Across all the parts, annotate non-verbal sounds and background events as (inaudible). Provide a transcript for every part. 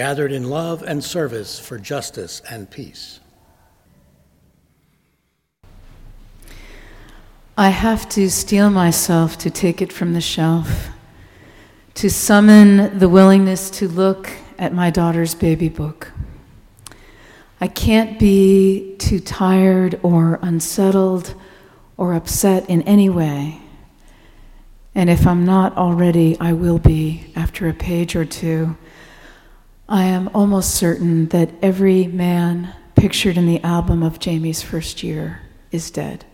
gathered in love and service for justice and peace. I have to steel myself to take it from the shelf, to summon the willingness to look at my daughter's baby book. I can't be too tired or unsettled or upset in any way. And if I'm not already, I will be after a page or two I am almost certain that every man pictured in the album of Jamie's first year is dead.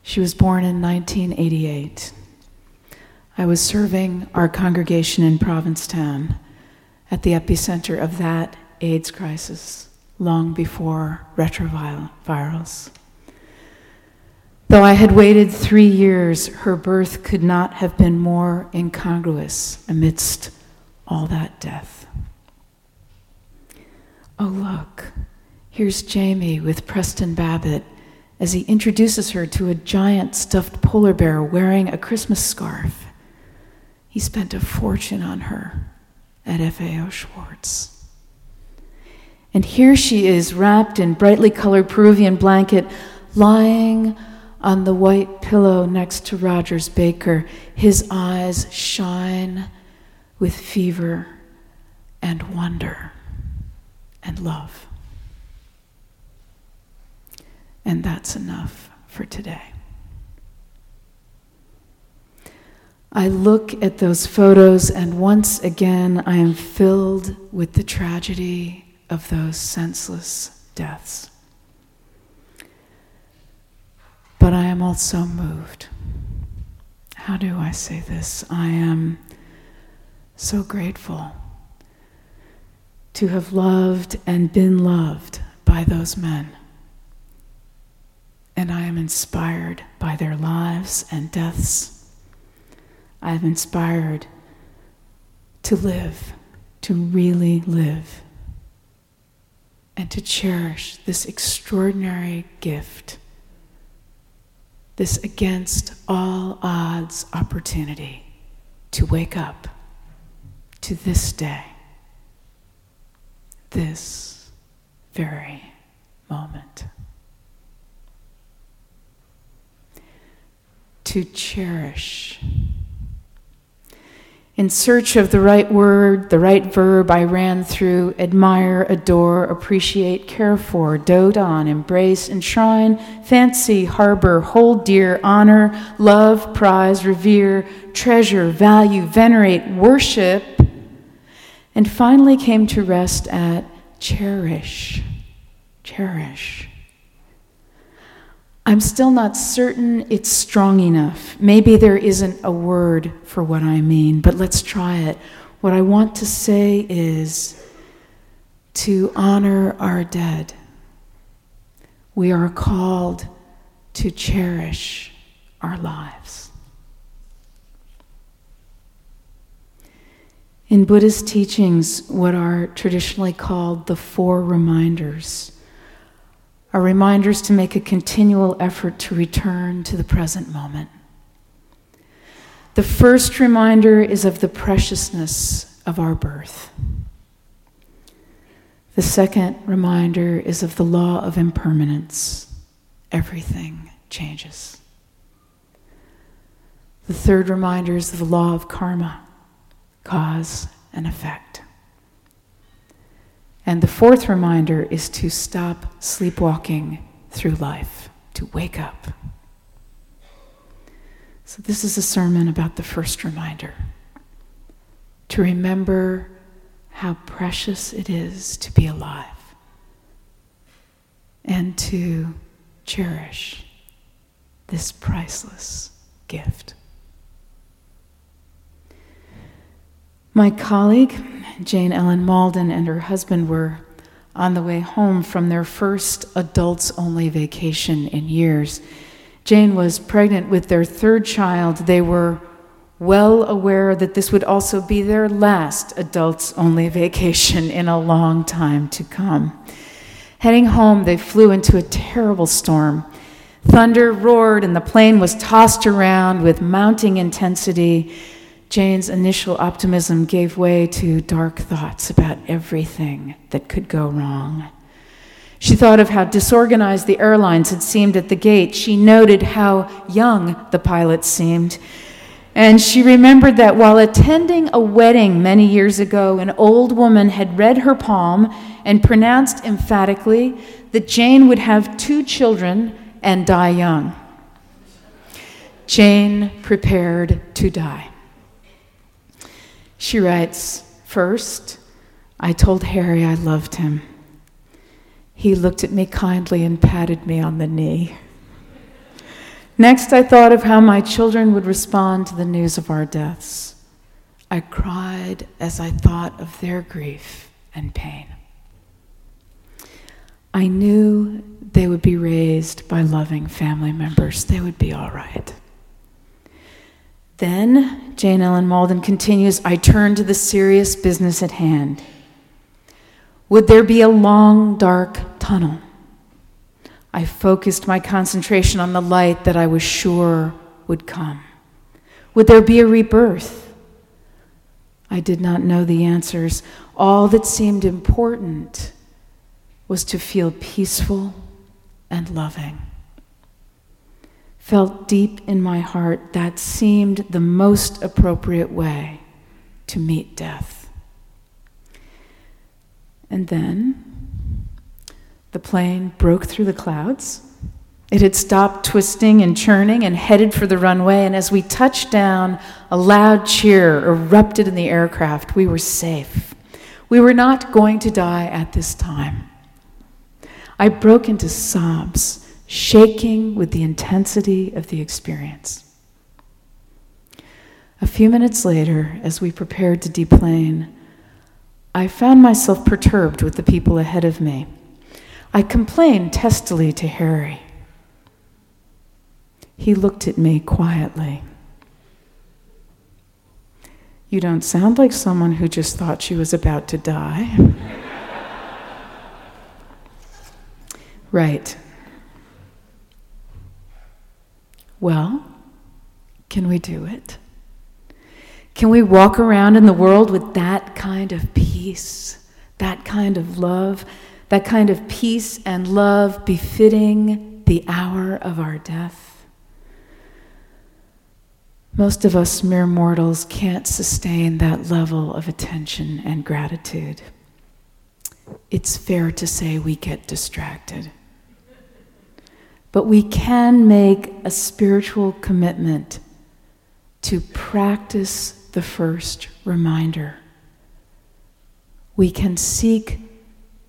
She was born in 1988. I was serving our congregation in Provincetown at the epicenter of that AIDS crisis long before retrovirals. Though I had waited three years, her birth could not have been more incongruous amidst all that death. Oh, look, here's Jamie with Preston Babbitt as he introduces her to a giant stuffed polar bear wearing a Christmas scarf. He spent a fortune on her at FAO Schwarz. And here she is, wrapped in brightly colored Peruvian blanket, lying on the white pillow next to Rogers Baker. His eyes shine with fever and wonder and love. And that's enough for today. I look at those photos, and once again, I am filled with the tragedy of those senseless deaths. But I am also moved. How do I say this? I am so grateful to have loved and been loved by those men. And I am inspired by their lives and deaths. I am inspired to live, to really live, and to cherish this extraordinary gift, this against all odds opportunity to wake up to this day, this very moment. To cherish. In search of the right word, the right verb, I ran through admire, adore, appreciate, care for, dote on, embrace, enshrine, fancy, harbor, hold dear, honor, love, prize, revere, treasure, value, venerate, worship, and finally came to rest at cherish. Cherish. I'm still not certain it's strong enough. Maybe there isn't a word for what I mean, but let's try it. What I want to say is to honor our dead. We are called to cherish our lives. In Buddhist teachings, what are traditionally called the four reminders are reminders to make a continual effort to return to the present moment. The first reminder is of the preciousness of our birth. The second reminder is of the law of impermanence. Everything changes. The third reminder is of the law of karma cause and effect. And the fourth reminder is to stop sleepwalking through life, to wake up. So, this is a sermon about the first reminder to remember how precious it is to be alive and to cherish this priceless gift. My colleague, Jane Ellen Mauldin and her husband were on the way home from their first adults only vacation in years. Jane was pregnant with their third child. They were well aware that this would also be their last adults only vacation in a long time to come. Heading home, they flew into a terrible storm. Thunder roared and the plane was tossed around with mounting intensity. Jane's initial optimism gave way to dark thoughts about everything that could go wrong. She thought of how disorganized the airlines had seemed at the gate. She noted how young the pilots seemed. And she remembered that while attending a wedding many years ago, an old woman had read her palm and pronounced emphatically that Jane would have two children and die young. Jane prepared to die. She writes First, I told Harry I loved him. He looked at me kindly and patted me on the knee. Next, I thought of how my children would respond to the news of our deaths. I cried as I thought of their grief and pain. I knew they would be raised by loving family members. They would be all right. Then, Jane Ellen Mauldin continues I turned to the serious business at hand. Would there be a long, dark tunnel? I focused my concentration on the light that I was sure would come. Would there be a rebirth? I did not know the answers. All that seemed important was to feel peaceful and loving. Felt deep in my heart that seemed the most appropriate way to meet death. And then the plane broke through the clouds. It had stopped twisting and churning and headed for the runway, and as we touched down, a loud cheer erupted in the aircraft. We were safe. We were not going to die at this time. I broke into sobs, shaking with the intensity of the experience. A few minutes later, as we prepared to deplane, I found myself perturbed with the people ahead of me. I complained testily to Harry. He looked at me quietly. You don't sound like someone who just thought she was about to die. (laughs) right. Well, can we do it? Can we walk around in the world with that kind of peace, that kind of love, that kind of peace and love befitting the hour of our death. Most of us mere mortals can't sustain that level of attention and gratitude. It's fair to say we get distracted. But we can make a spiritual commitment to practice the first reminder. We can seek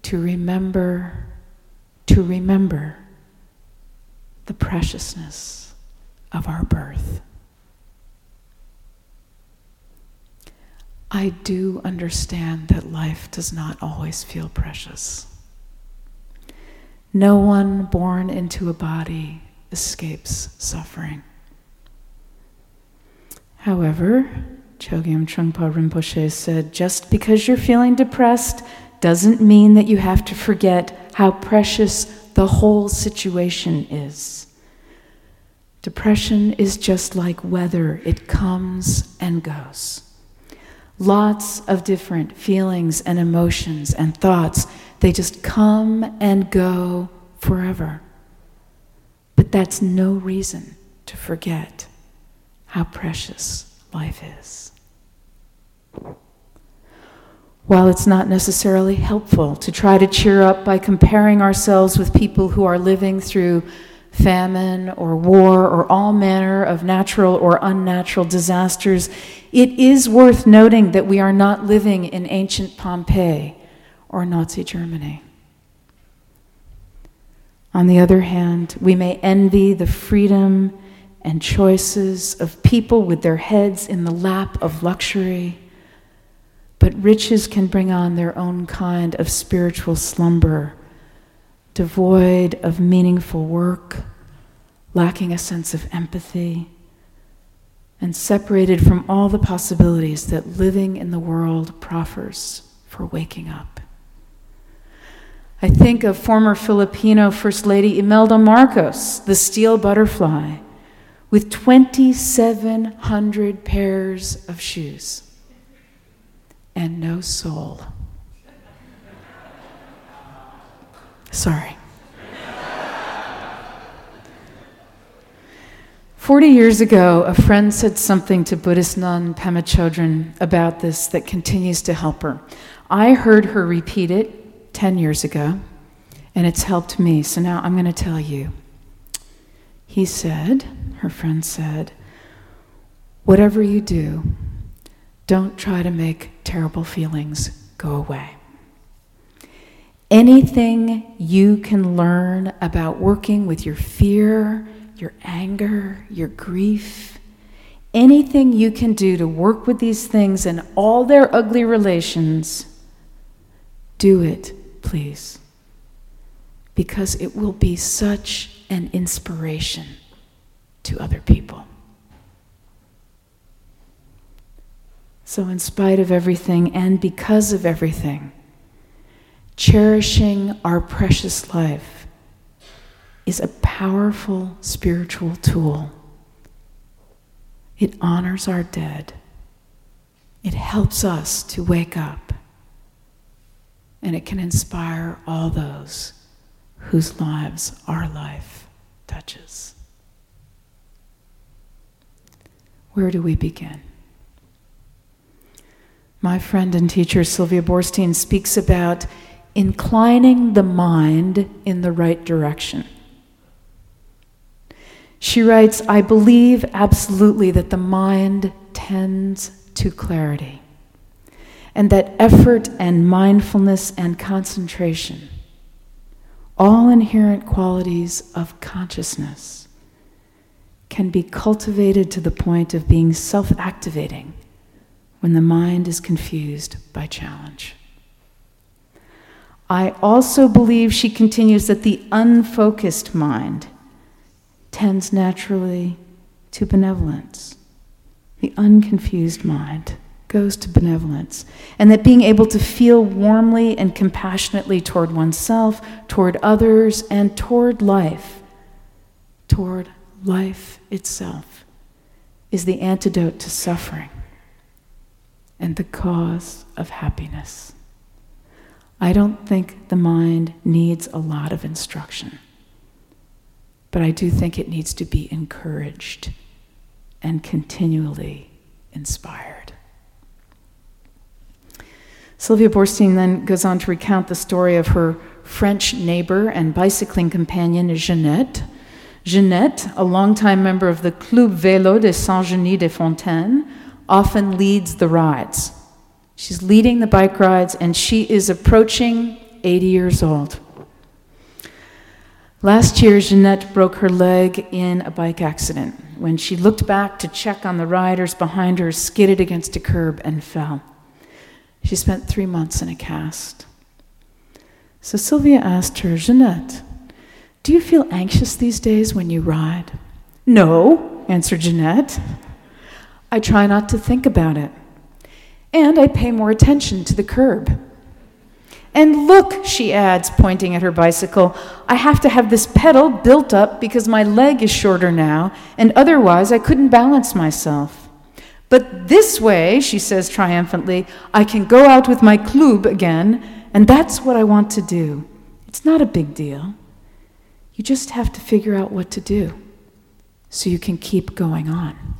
to remember, to remember the preciousness of our birth. I do understand that life does not always feel precious. No one born into a body escapes suffering. However, Chogyam Trungpa Rinpoche said, just because you're feeling depressed doesn't mean that you have to forget how precious the whole situation is. Depression is just like weather, it comes and goes. Lots of different feelings and emotions and thoughts, they just come and go forever. But that's no reason to forget how precious life is. While it's not necessarily helpful to try to cheer up by comparing ourselves with people who are living through famine or war or all manner of natural or unnatural disasters, it is worth noting that we are not living in ancient Pompeii or Nazi Germany. On the other hand, we may envy the freedom and choices of people with their heads in the lap of luxury but riches can bring on their own kind of spiritual slumber, devoid of meaningful work, lacking a sense of empathy, and separated from all the possibilities that living in the world proffers for waking up. I think of former Filipino First Lady Imelda Marcos, the steel butterfly, with 2,700 pairs of shoes and no soul. Sorry. 40 years ago, a friend said something to Buddhist nun Pema Chodron about this that continues to help her. I heard her repeat it 10 years ago, and it's helped me. So now I'm going to tell you. He said, her friend said, whatever you do, don't try to make terrible feelings go away. Anything you can learn about working with your fear, your anger, your grief, anything you can do to work with these things and all their ugly relations, do it, please. Because it will be such an inspiration to other people. So, in spite of everything and because of everything, cherishing our precious life is a powerful spiritual tool. It honors our dead, it helps us to wake up, and it can inspire all those whose lives our life touches. Where do we begin? My friend and teacher Sylvia Boorstein speaks about inclining the mind in the right direction. She writes, I believe absolutely that the mind tends to clarity, and that effort and mindfulness and concentration, all inherent qualities of consciousness, can be cultivated to the point of being self activating when the mind is confused by challenge. I also believe, she continues, that the unfocused mind tends naturally to benevolence. The unconfused mind goes to benevolence. And that being able to feel warmly and compassionately toward oneself, toward others, and toward life, toward life itself is the antidote to suffering and the cause of happiness. I don't think the mind needs a lot of instruction, but I do think it needs to be encouraged and continually inspired. Sylvia Boorstein then goes on to recount the story of her French neighbor and bicycling companion, Jeannette, Jeannette, a longtime member of the Club Vélo de Saint-Genis-des-Fontaines, often leads the rides. She's leading the bike rides and she is approaching 80 years old. Last year, Jeannette broke her leg in a bike accident. When she looked back to check on the riders behind her, skidded against a curb and fell. She spent three months in a cast. So Sylvia asked her, Jeanette, do you feel anxious these days when you ride? No, answered Jeanette. I try not to think about it. And I pay more attention to the curb. And look, she adds, pointing at her bicycle, I have to have this pedal built up because my leg is shorter now, and otherwise I couldn't balance myself. But this way, she says triumphantly, I can go out with my club again, and that's what I want to do. It's not a big deal. You just have to figure out what to do so you can keep going on.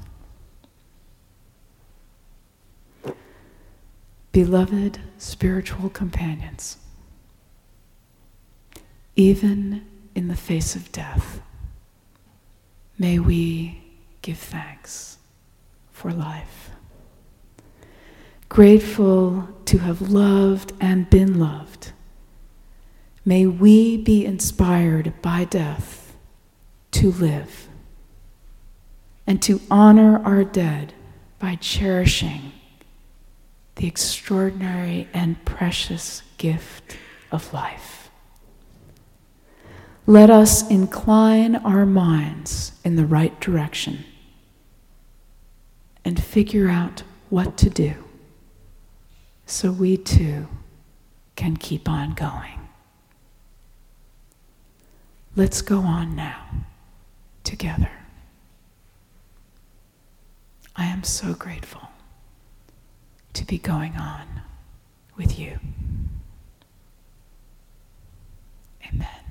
Beloved spiritual companions, even in the face of death, may we give thanks for life. Grateful to have loved and been loved May we be inspired by death to live and to honor our dead by cherishing the extraordinary and precious gift of life. Let us incline our minds in the right direction and figure out what to do so we too can keep on going. Let's go on now together. I am so grateful to be going on with you. Amen.